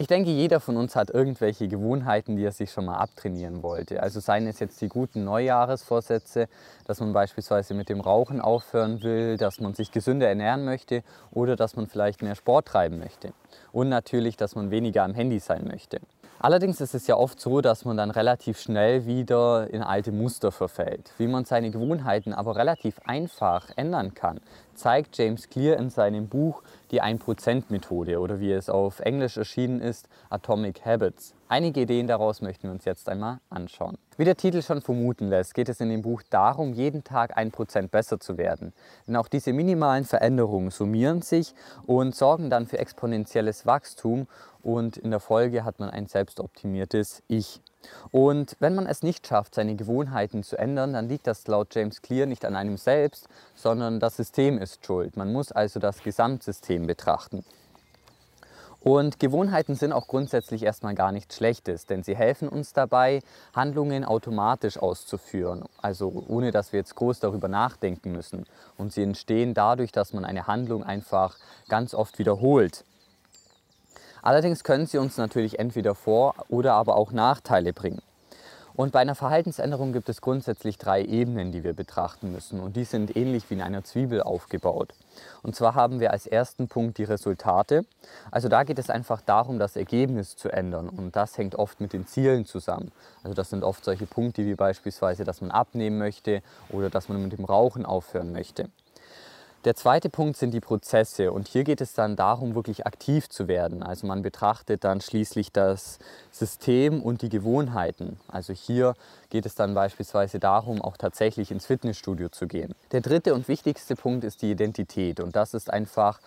Ich denke, jeder von uns hat irgendwelche Gewohnheiten, die er sich schon mal abtrainieren wollte. Also seien es jetzt die guten Neujahresvorsätze, dass man beispielsweise mit dem Rauchen aufhören will, dass man sich gesünder ernähren möchte oder dass man vielleicht mehr Sport treiben möchte. Und natürlich, dass man weniger am Handy sein möchte. Allerdings ist es ja oft so, dass man dann relativ schnell wieder in alte Muster verfällt. Wie man seine Gewohnheiten aber relativ einfach ändern kann, zeigt James Clear in seinem Buch die 1%-Methode oder wie es auf Englisch erschienen ist, Atomic Habits. Einige Ideen daraus möchten wir uns jetzt einmal anschauen. Wie der Titel schon vermuten lässt, geht es in dem Buch darum, jeden Tag 1% besser zu werden. Denn auch diese minimalen Veränderungen summieren sich und sorgen dann für exponentielles Wachstum und in der Folge hat man ein selbstoptimiertes Ich. Und wenn man es nicht schafft, seine Gewohnheiten zu ändern, dann liegt das laut James Clear nicht an einem selbst, sondern das System ist schuld. Man muss also das Gesamtsystem betrachten. Und Gewohnheiten sind auch grundsätzlich erstmal gar nichts Schlechtes, denn sie helfen uns dabei, Handlungen automatisch auszuführen, also ohne dass wir jetzt groß darüber nachdenken müssen. Und sie entstehen dadurch, dass man eine Handlung einfach ganz oft wiederholt. Allerdings können sie uns natürlich entweder Vor- oder aber auch Nachteile bringen. Und bei einer Verhaltensänderung gibt es grundsätzlich drei Ebenen, die wir betrachten müssen. Und die sind ähnlich wie in einer Zwiebel aufgebaut. Und zwar haben wir als ersten Punkt die Resultate. Also da geht es einfach darum, das Ergebnis zu ändern. Und das hängt oft mit den Zielen zusammen. Also das sind oft solche Punkte wie beispielsweise, dass man abnehmen möchte oder dass man mit dem Rauchen aufhören möchte. Der zweite Punkt sind die Prozesse und hier geht es dann darum, wirklich aktiv zu werden. Also man betrachtet dann schließlich das System und die Gewohnheiten. Also hier geht es dann beispielsweise darum, auch tatsächlich ins Fitnessstudio zu gehen. Der dritte und wichtigste Punkt ist die Identität und das ist einfach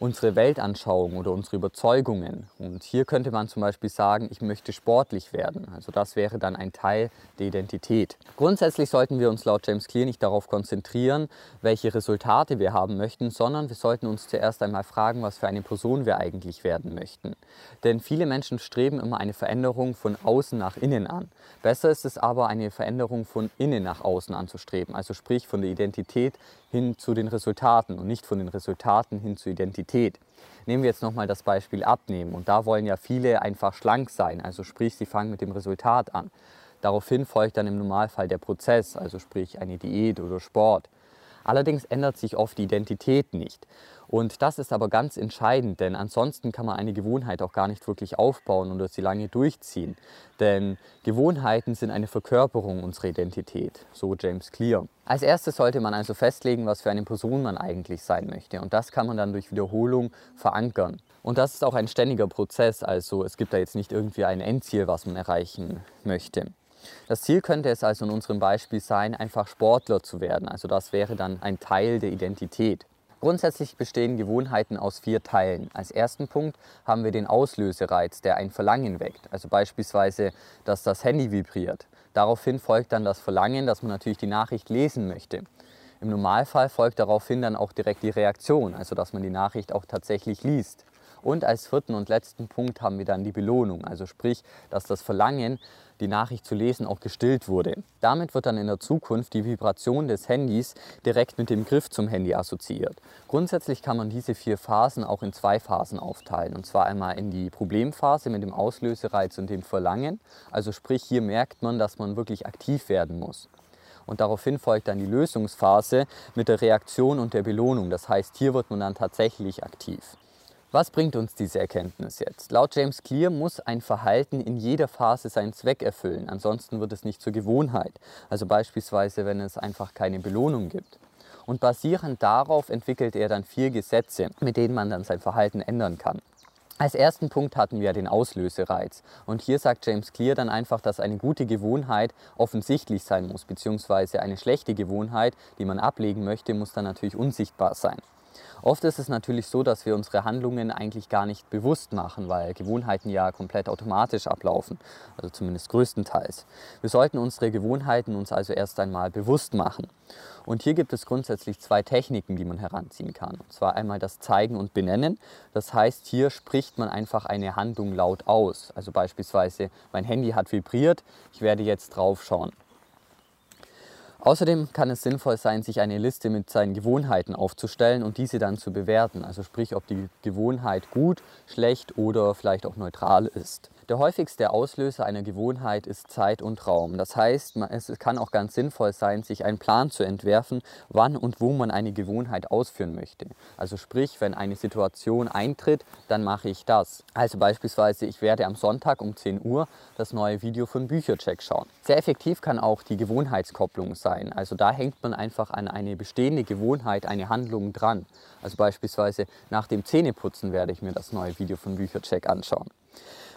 unsere Weltanschauung oder unsere Überzeugungen. Und hier könnte man zum Beispiel sagen, ich möchte sportlich werden. Also das wäre dann ein Teil der Identität. Grundsätzlich sollten wir uns laut James Clear nicht darauf konzentrieren, welche Resultate wir haben möchten, sondern wir sollten uns zuerst einmal fragen, was für eine Person wir eigentlich werden möchten. Denn viele Menschen streben immer eine Veränderung von außen nach innen an. Besser ist es aber, eine Veränderung von innen nach außen anzustreben, also sprich von der Identität hin zu den Resultaten und nicht von den Resultaten hin zur Identität. Nehmen wir jetzt nochmal das Beispiel Abnehmen und da wollen ja viele einfach schlank sein, also sprich, sie fangen mit dem Resultat an. Daraufhin folgt dann im Normalfall der Prozess, also sprich eine Diät oder Sport. Allerdings ändert sich oft die Identität nicht. Und das ist aber ganz entscheidend, denn ansonsten kann man eine Gewohnheit auch gar nicht wirklich aufbauen oder sie lange durchziehen. Denn Gewohnheiten sind eine Verkörperung unserer Identität, so James Clear. Als erstes sollte man also festlegen, was für eine Person man eigentlich sein möchte. Und das kann man dann durch Wiederholung verankern. Und das ist auch ein ständiger Prozess, also es gibt da jetzt nicht irgendwie ein Endziel, was man erreichen möchte. Das Ziel könnte es also in unserem Beispiel sein, einfach Sportler zu werden. Also das wäre dann ein Teil der Identität. Grundsätzlich bestehen Gewohnheiten aus vier Teilen. Als ersten Punkt haben wir den Auslösereiz, der ein Verlangen weckt. Also beispielsweise, dass das Handy vibriert. Daraufhin folgt dann das Verlangen, dass man natürlich die Nachricht lesen möchte. Im Normalfall folgt daraufhin dann auch direkt die Reaktion, also dass man die Nachricht auch tatsächlich liest. Und als vierten und letzten Punkt haben wir dann die Belohnung, also sprich, dass das Verlangen die Nachricht zu lesen auch gestillt wurde. Damit wird dann in der Zukunft die Vibration des Handys direkt mit dem Griff zum Handy assoziiert. Grundsätzlich kann man diese vier Phasen auch in zwei Phasen aufteilen. Und zwar einmal in die Problemphase mit dem Auslösereiz und dem Verlangen. Also sprich, hier merkt man, dass man wirklich aktiv werden muss. Und daraufhin folgt dann die Lösungsphase mit der Reaktion und der Belohnung. Das heißt, hier wird man dann tatsächlich aktiv. Was bringt uns diese Erkenntnis jetzt? Laut James Clear muss ein Verhalten in jeder Phase seinen Zweck erfüllen, ansonsten wird es nicht zur Gewohnheit. Also beispielsweise, wenn es einfach keine Belohnung gibt. Und basierend darauf entwickelt er dann vier Gesetze, mit denen man dann sein Verhalten ändern kann. Als ersten Punkt hatten wir den Auslösereiz. Und hier sagt James Clear dann einfach, dass eine gute Gewohnheit offensichtlich sein muss, beziehungsweise eine schlechte Gewohnheit, die man ablegen möchte, muss dann natürlich unsichtbar sein. Oft ist es natürlich so, dass wir unsere Handlungen eigentlich gar nicht bewusst machen, weil Gewohnheiten ja komplett automatisch ablaufen, also zumindest größtenteils. Wir sollten unsere Gewohnheiten uns also erst einmal bewusst machen. Und hier gibt es grundsätzlich zwei Techniken, die man heranziehen kann. Und zwar einmal das Zeigen und Benennen. Das heißt, hier spricht man einfach eine Handlung laut aus. Also beispielsweise, mein Handy hat vibriert, ich werde jetzt drauf schauen. Außerdem kann es sinnvoll sein, sich eine Liste mit seinen Gewohnheiten aufzustellen und diese dann zu bewerten. Also sprich, ob die Gewohnheit gut, schlecht oder vielleicht auch neutral ist. Der häufigste Auslöser einer Gewohnheit ist Zeit und Raum. Das heißt, es kann auch ganz sinnvoll sein, sich einen Plan zu entwerfen, wann und wo man eine Gewohnheit ausführen möchte. Also sprich, wenn eine Situation eintritt, dann mache ich das. Also beispielsweise, ich werde am Sonntag um 10 Uhr das neue Video von Büchercheck schauen. Sehr effektiv kann auch die Gewohnheitskopplung sein. Also da hängt man einfach an eine bestehende Gewohnheit, eine Handlung dran. Also beispielsweise nach dem Zähneputzen werde ich mir das neue Video von Büchercheck anschauen.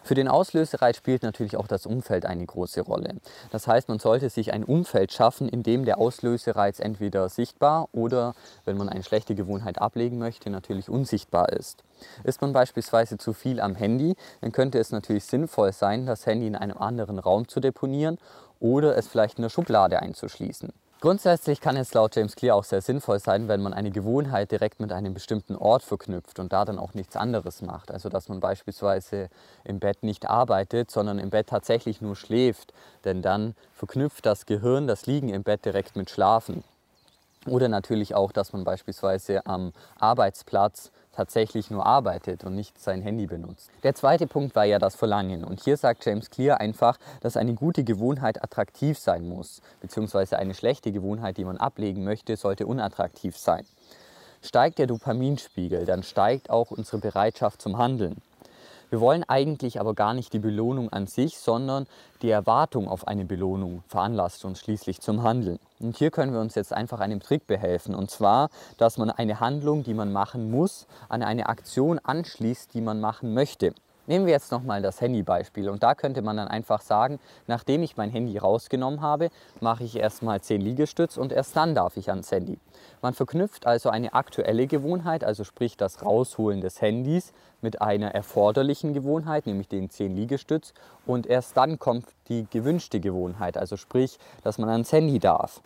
Für den Auslösereiz spielt natürlich auch das Umfeld eine große Rolle. Das heißt, man sollte sich ein Umfeld schaffen, in dem der Auslösereiz entweder sichtbar oder, wenn man eine schlechte Gewohnheit ablegen möchte, natürlich unsichtbar ist. Ist man beispielsweise zu viel am Handy, dann könnte es natürlich sinnvoll sein, das Handy in einem anderen Raum zu deponieren oder es vielleicht in der Schublade einzuschließen. Grundsätzlich kann es laut James Clear auch sehr sinnvoll sein, wenn man eine Gewohnheit direkt mit einem bestimmten Ort verknüpft und da dann auch nichts anderes macht. Also dass man beispielsweise im Bett nicht arbeitet, sondern im Bett tatsächlich nur schläft. Denn dann verknüpft das Gehirn das Liegen im Bett direkt mit Schlafen. Oder natürlich auch, dass man beispielsweise am Arbeitsplatz tatsächlich nur arbeitet und nicht sein Handy benutzt. Der zweite Punkt war ja das Verlangen. Und hier sagt James Clear einfach, dass eine gute Gewohnheit attraktiv sein muss, beziehungsweise eine schlechte Gewohnheit, die man ablegen möchte, sollte unattraktiv sein. Steigt der Dopaminspiegel, dann steigt auch unsere Bereitschaft zum Handeln. Wir wollen eigentlich aber gar nicht die Belohnung an sich, sondern die Erwartung auf eine Belohnung veranlasst uns schließlich zum Handeln. Und hier können wir uns jetzt einfach einem Trick behelfen. Und zwar, dass man eine Handlung, die man machen muss, an eine Aktion anschließt, die man machen möchte. Nehmen wir jetzt nochmal das Handy-Beispiel und da könnte man dann einfach sagen, nachdem ich mein Handy rausgenommen habe, mache ich erstmal 10 Liegestütz und erst dann darf ich ans Handy. Man verknüpft also eine aktuelle Gewohnheit, also sprich das Rausholen des Handys, mit einer erforderlichen Gewohnheit, nämlich den 10 Liegestütz und erst dann kommt die gewünschte Gewohnheit, also sprich, dass man ans Handy darf.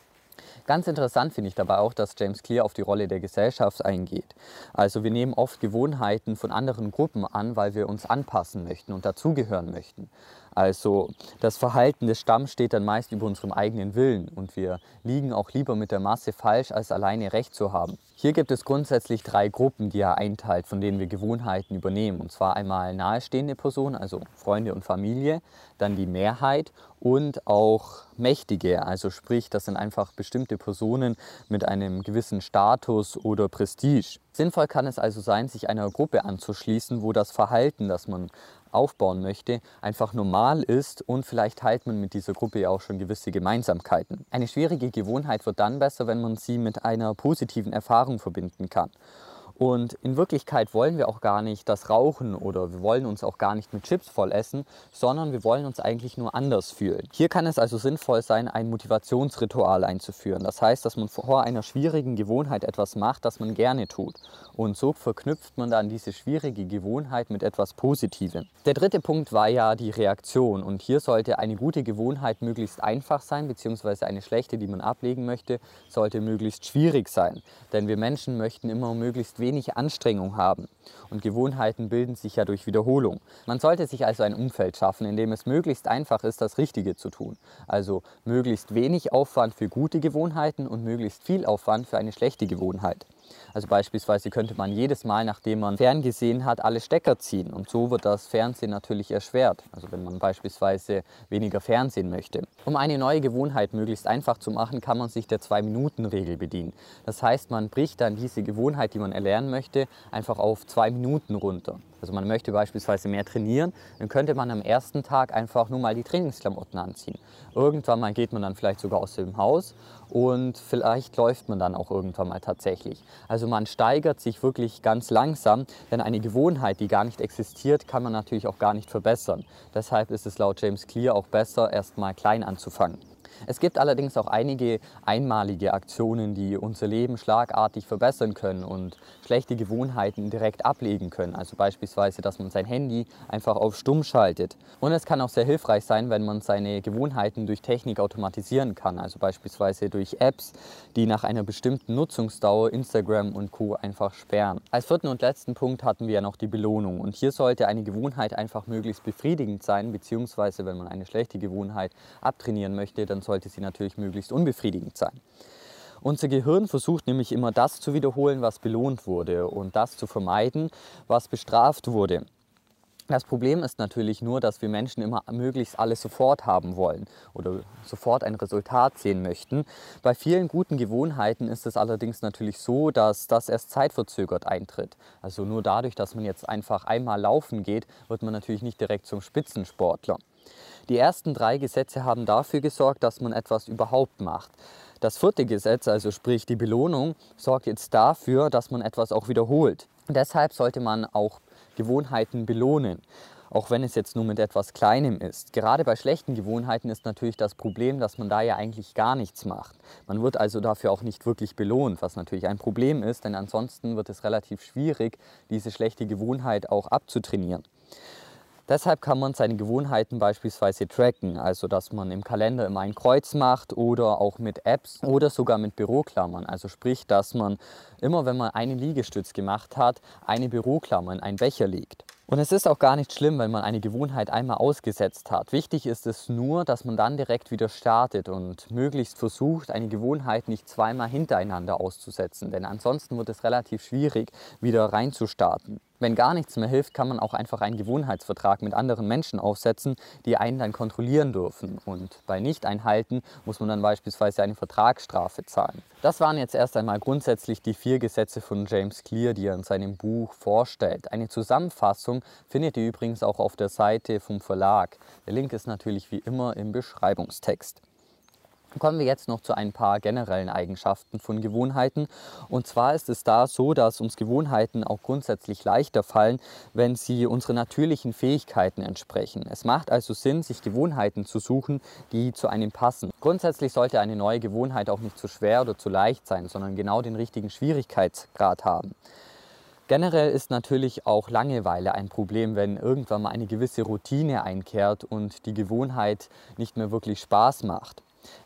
Ganz interessant finde ich dabei auch, dass James Clear auf die Rolle der Gesellschaft eingeht. Also wir nehmen oft Gewohnheiten von anderen Gruppen an, weil wir uns anpassen möchten und dazugehören möchten. Also das Verhalten des Stamms steht dann meist über unserem eigenen Willen und wir liegen auch lieber mit der Masse falsch, als alleine Recht zu haben. Hier gibt es grundsätzlich drei Gruppen, die er einteilt, von denen wir Gewohnheiten übernehmen. Und zwar einmal nahestehende Personen, also Freunde und Familie, dann die Mehrheit und auch Mächtige, also sprich, das sind einfach bestimmte Personen mit einem gewissen Status oder Prestige. Sinnvoll kann es also sein, sich einer Gruppe anzuschließen, wo das Verhalten, das man aufbauen möchte, einfach normal ist und vielleicht teilt man mit dieser Gruppe ja auch schon gewisse Gemeinsamkeiten. Eine schwierige Gewohnheit wird dann besser, wenn man sie mit einer positiven Erfahrung verbinden kann. Und in Wirklichkeit wollen wir auch gar nicht das Rauchen oder wir wollen uns auch gar nicht mit Chips voll essen, sondern wir wollen uns eigentlich nur anders fühlen. Hier kann es also sinnvoll sein, ein Motivationsritual einzuführen. Das heißt, dass man vor einer schwierigen Gewohnheit etwas macht, das man gerne tut. Und so verknüpft man dann diese schwierige Gewohnheit mit etwas Positivem. Der dritte Punkt war ja die Reaktion. Und hier sollte eine gute Gewohnheit möglichst einfach sein, beziehungsweise eine schlechte, die man ablegen möchte, sollte möglichst schwierig sein. Denn wir Menschen möchten immer möglichst wenig Anstrengung haben. Und Gewohnheiten bilden sich ja durch Wiederholung. Man sollte sich also ein Umfeld schaffen, in dem es möglichst einfach ist, das Richtige zu tun. Also möglichst wenig Aufwand für gute Gewohnheiten und möglichst viel Aufwand für eine schlechte Gewohnheit. Also beispielsweise könnte man jedes Mal, nachdem man ferngesehen hat, alle Stecker ziehen. Und so wird das Fernsehen natürlich erschwert. Also wenn man beispielsweise weniger Fernsehen möchte. Um eine neue Gewohnheit möglichst einfach zu machen, kann man sich der Zwei-Minuten-Regel bedienen. Das heißt, man bricht dann diese Gewohnheit, die man erlernen möchte, einfach auf zwei Minuten runter. Also man möchte beispielsweise mehr trainieren, dann könnte man am ersten Tag einfach nur mal die Trainingsklamotten anziehen. Irgendwann mal geht man dann vielleicht sogar aus dem Haus und vielleicht läuft man dann auch irgendwann mal tatsächlich. Also man steigert sich wirklich ganz langsam, denn eine Gewohnheit, die gar nicht existiert, kann man natürlich auch gar nicht verbessern. Deshalb ist es laut James Clear auch besser, erst mal klein anzufangen. Es gibt allerdings auch einige einmalige Aktionen, die unser Leben schlagartig verbessern können und schlechte Gewohnheiten direkt ablegen können. Also beispielsweise, dass man sein Handy einfach auf Stumm schaltet. Und es kann auch sehr hilfreich sein, wenn man seine Gewohnheiten durch Technik automatisieren kann. Also beispielsweise durch Apps, die nach einer bestimmten Nutzungsdauer Instagram und Co. einfach sperren. Als vierten und letzten Punkt hatten wir ja noch die Belohnung. Und hier sollte eine Gewohnheit einfach möglichst befriedigend sein, beziehungsweise wenn man eine schlechte Gewohnheit abtrainieren möchte, dann sollte sie natürlich möglichst unbefriedigend sein. Unser Gehirn versucht nämlich immer das zu wiederholen, was belohnt wurde und das zu vermeiden, was bestraft wurde. Das Problem ist natürlich nur, dass wir Menschen immer möglichst alles sofort haben wollen oder sofort ein Resultat sehen möchten. Bei vielen guten Gewohnheiten ist es allerdings natürlich so, dass das erst zeitverzögert eintritt. Also nur dadurch, dass man jetzt einfach einmal laufen geht, wird man natürlich nicht direkt zum Spitzensportler. Die ersten drei Gesetze haben dafür gesorgt, dass man etwas überhaupt macht. Das vierte Gesetz, also sprich die Belohnung, sorgt jetzt dafür, dass man etwas auch wiederholt. Deshalb sollte man auch Gewohnheiten belohnen. Auch wenn es jetzt nur mit etwas Kleinem ist. Gerade bei schlechten Gewohnheiten ist natürlich das Problem, dass man da ja eigentlich gar nichts macht. Man wird also dafür auch nicht wirklich belohnt, was natürlich ein Problem ist, denn ansonsten wird es relativ schwierig, diese schlechte Gewohnheit auch abzutrainieren. Deshalb kann man seine Gewohnheiten beispielsweise tracken, also dass man im Kalender immer ein Kreuz macht oder auch mit Apps oder sogar mit Büroklammern. Also sprich, dass man immer, wenn man einen Liegestütz gemacht hat, eine Büroklammer in einen Becher legt. Und es ist auch gar nicht schlimm, wenn man eine Gewohnheit einmal ausgesetzt hat. Wichtig ist es nur, dass man dann direkt wieder startet und möglichst versucht, eine Gewohnheit nicht zweimal hintereinander auszusetzen. Denn ansonsten wird es relativ schwierig, wieder reinzustarten. Wenn gar nichts mehr hilft, kann man auch einfach einen Gewohnheitsvertrag mit anderen Menschen aufsetzen, die einen dann kontrollieren dürfen. Und bei Nicht-Einhalten muss man dann beispielsweise eine Vertragsstrafe zahlen. Das waren jetzt erst einmal grundsätzlich die vier Gesetze von James Clear, die er in seinem Buch vorstellt. Eine Zusammenfassung findet ihr übrigens auch auf der Seite vom Verlag. Der Link ist natürlich wie immer im Beschreibungstext. Kommen wir jetzt noch zu ein paar generellen Eigenschaften von Gewohnheiten. Und zwar ist es da so, dass uns Gewohnheiten auch grundsätzlich leichter fallen, wenn sie unseren natürlichen Fähigkeiten entsprechen. Es macht also Sinn, sich Gewohnheiten zu suchen, die zu einem passen. Grundsätzlich sollte eine neue Gewohnheit auch nicht zu schwer oder zu leicht sein, sondern genau den richtigen Schwierigkeitsgrad haben. Generell ist natürlich auch Langeweile ein Problem, wenn irgendwann mal eine gewisse Routine einkehrt und die Gewohnheit nicht mehr wirklich Spaß macht.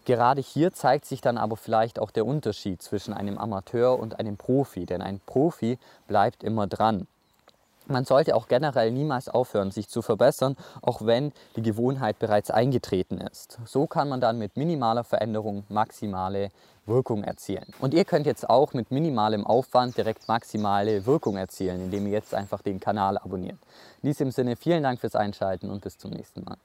Gerade hier zeigt sich dann aber vielleicht auch der Unterschied zwischen einem Amateur und einem Profi, denn ein Profi bleibt immer dran. Man sollte auch generell niemals aufhören, sich zu verbessern, auch wenn die Gewohnheit bereits eingetreten ist. So kann man dann mit minimaler Veränderung maximale Wirkung erzielen. Und ihr könnt jetzt auch mit minimalem Aufwand direkt maximale Wirkung erzielen, indem ihr jetzt einfach den Kanal abonniert. In diesem Sinne vielen Dank fürs Einschalten und bis zum nächsten Mal.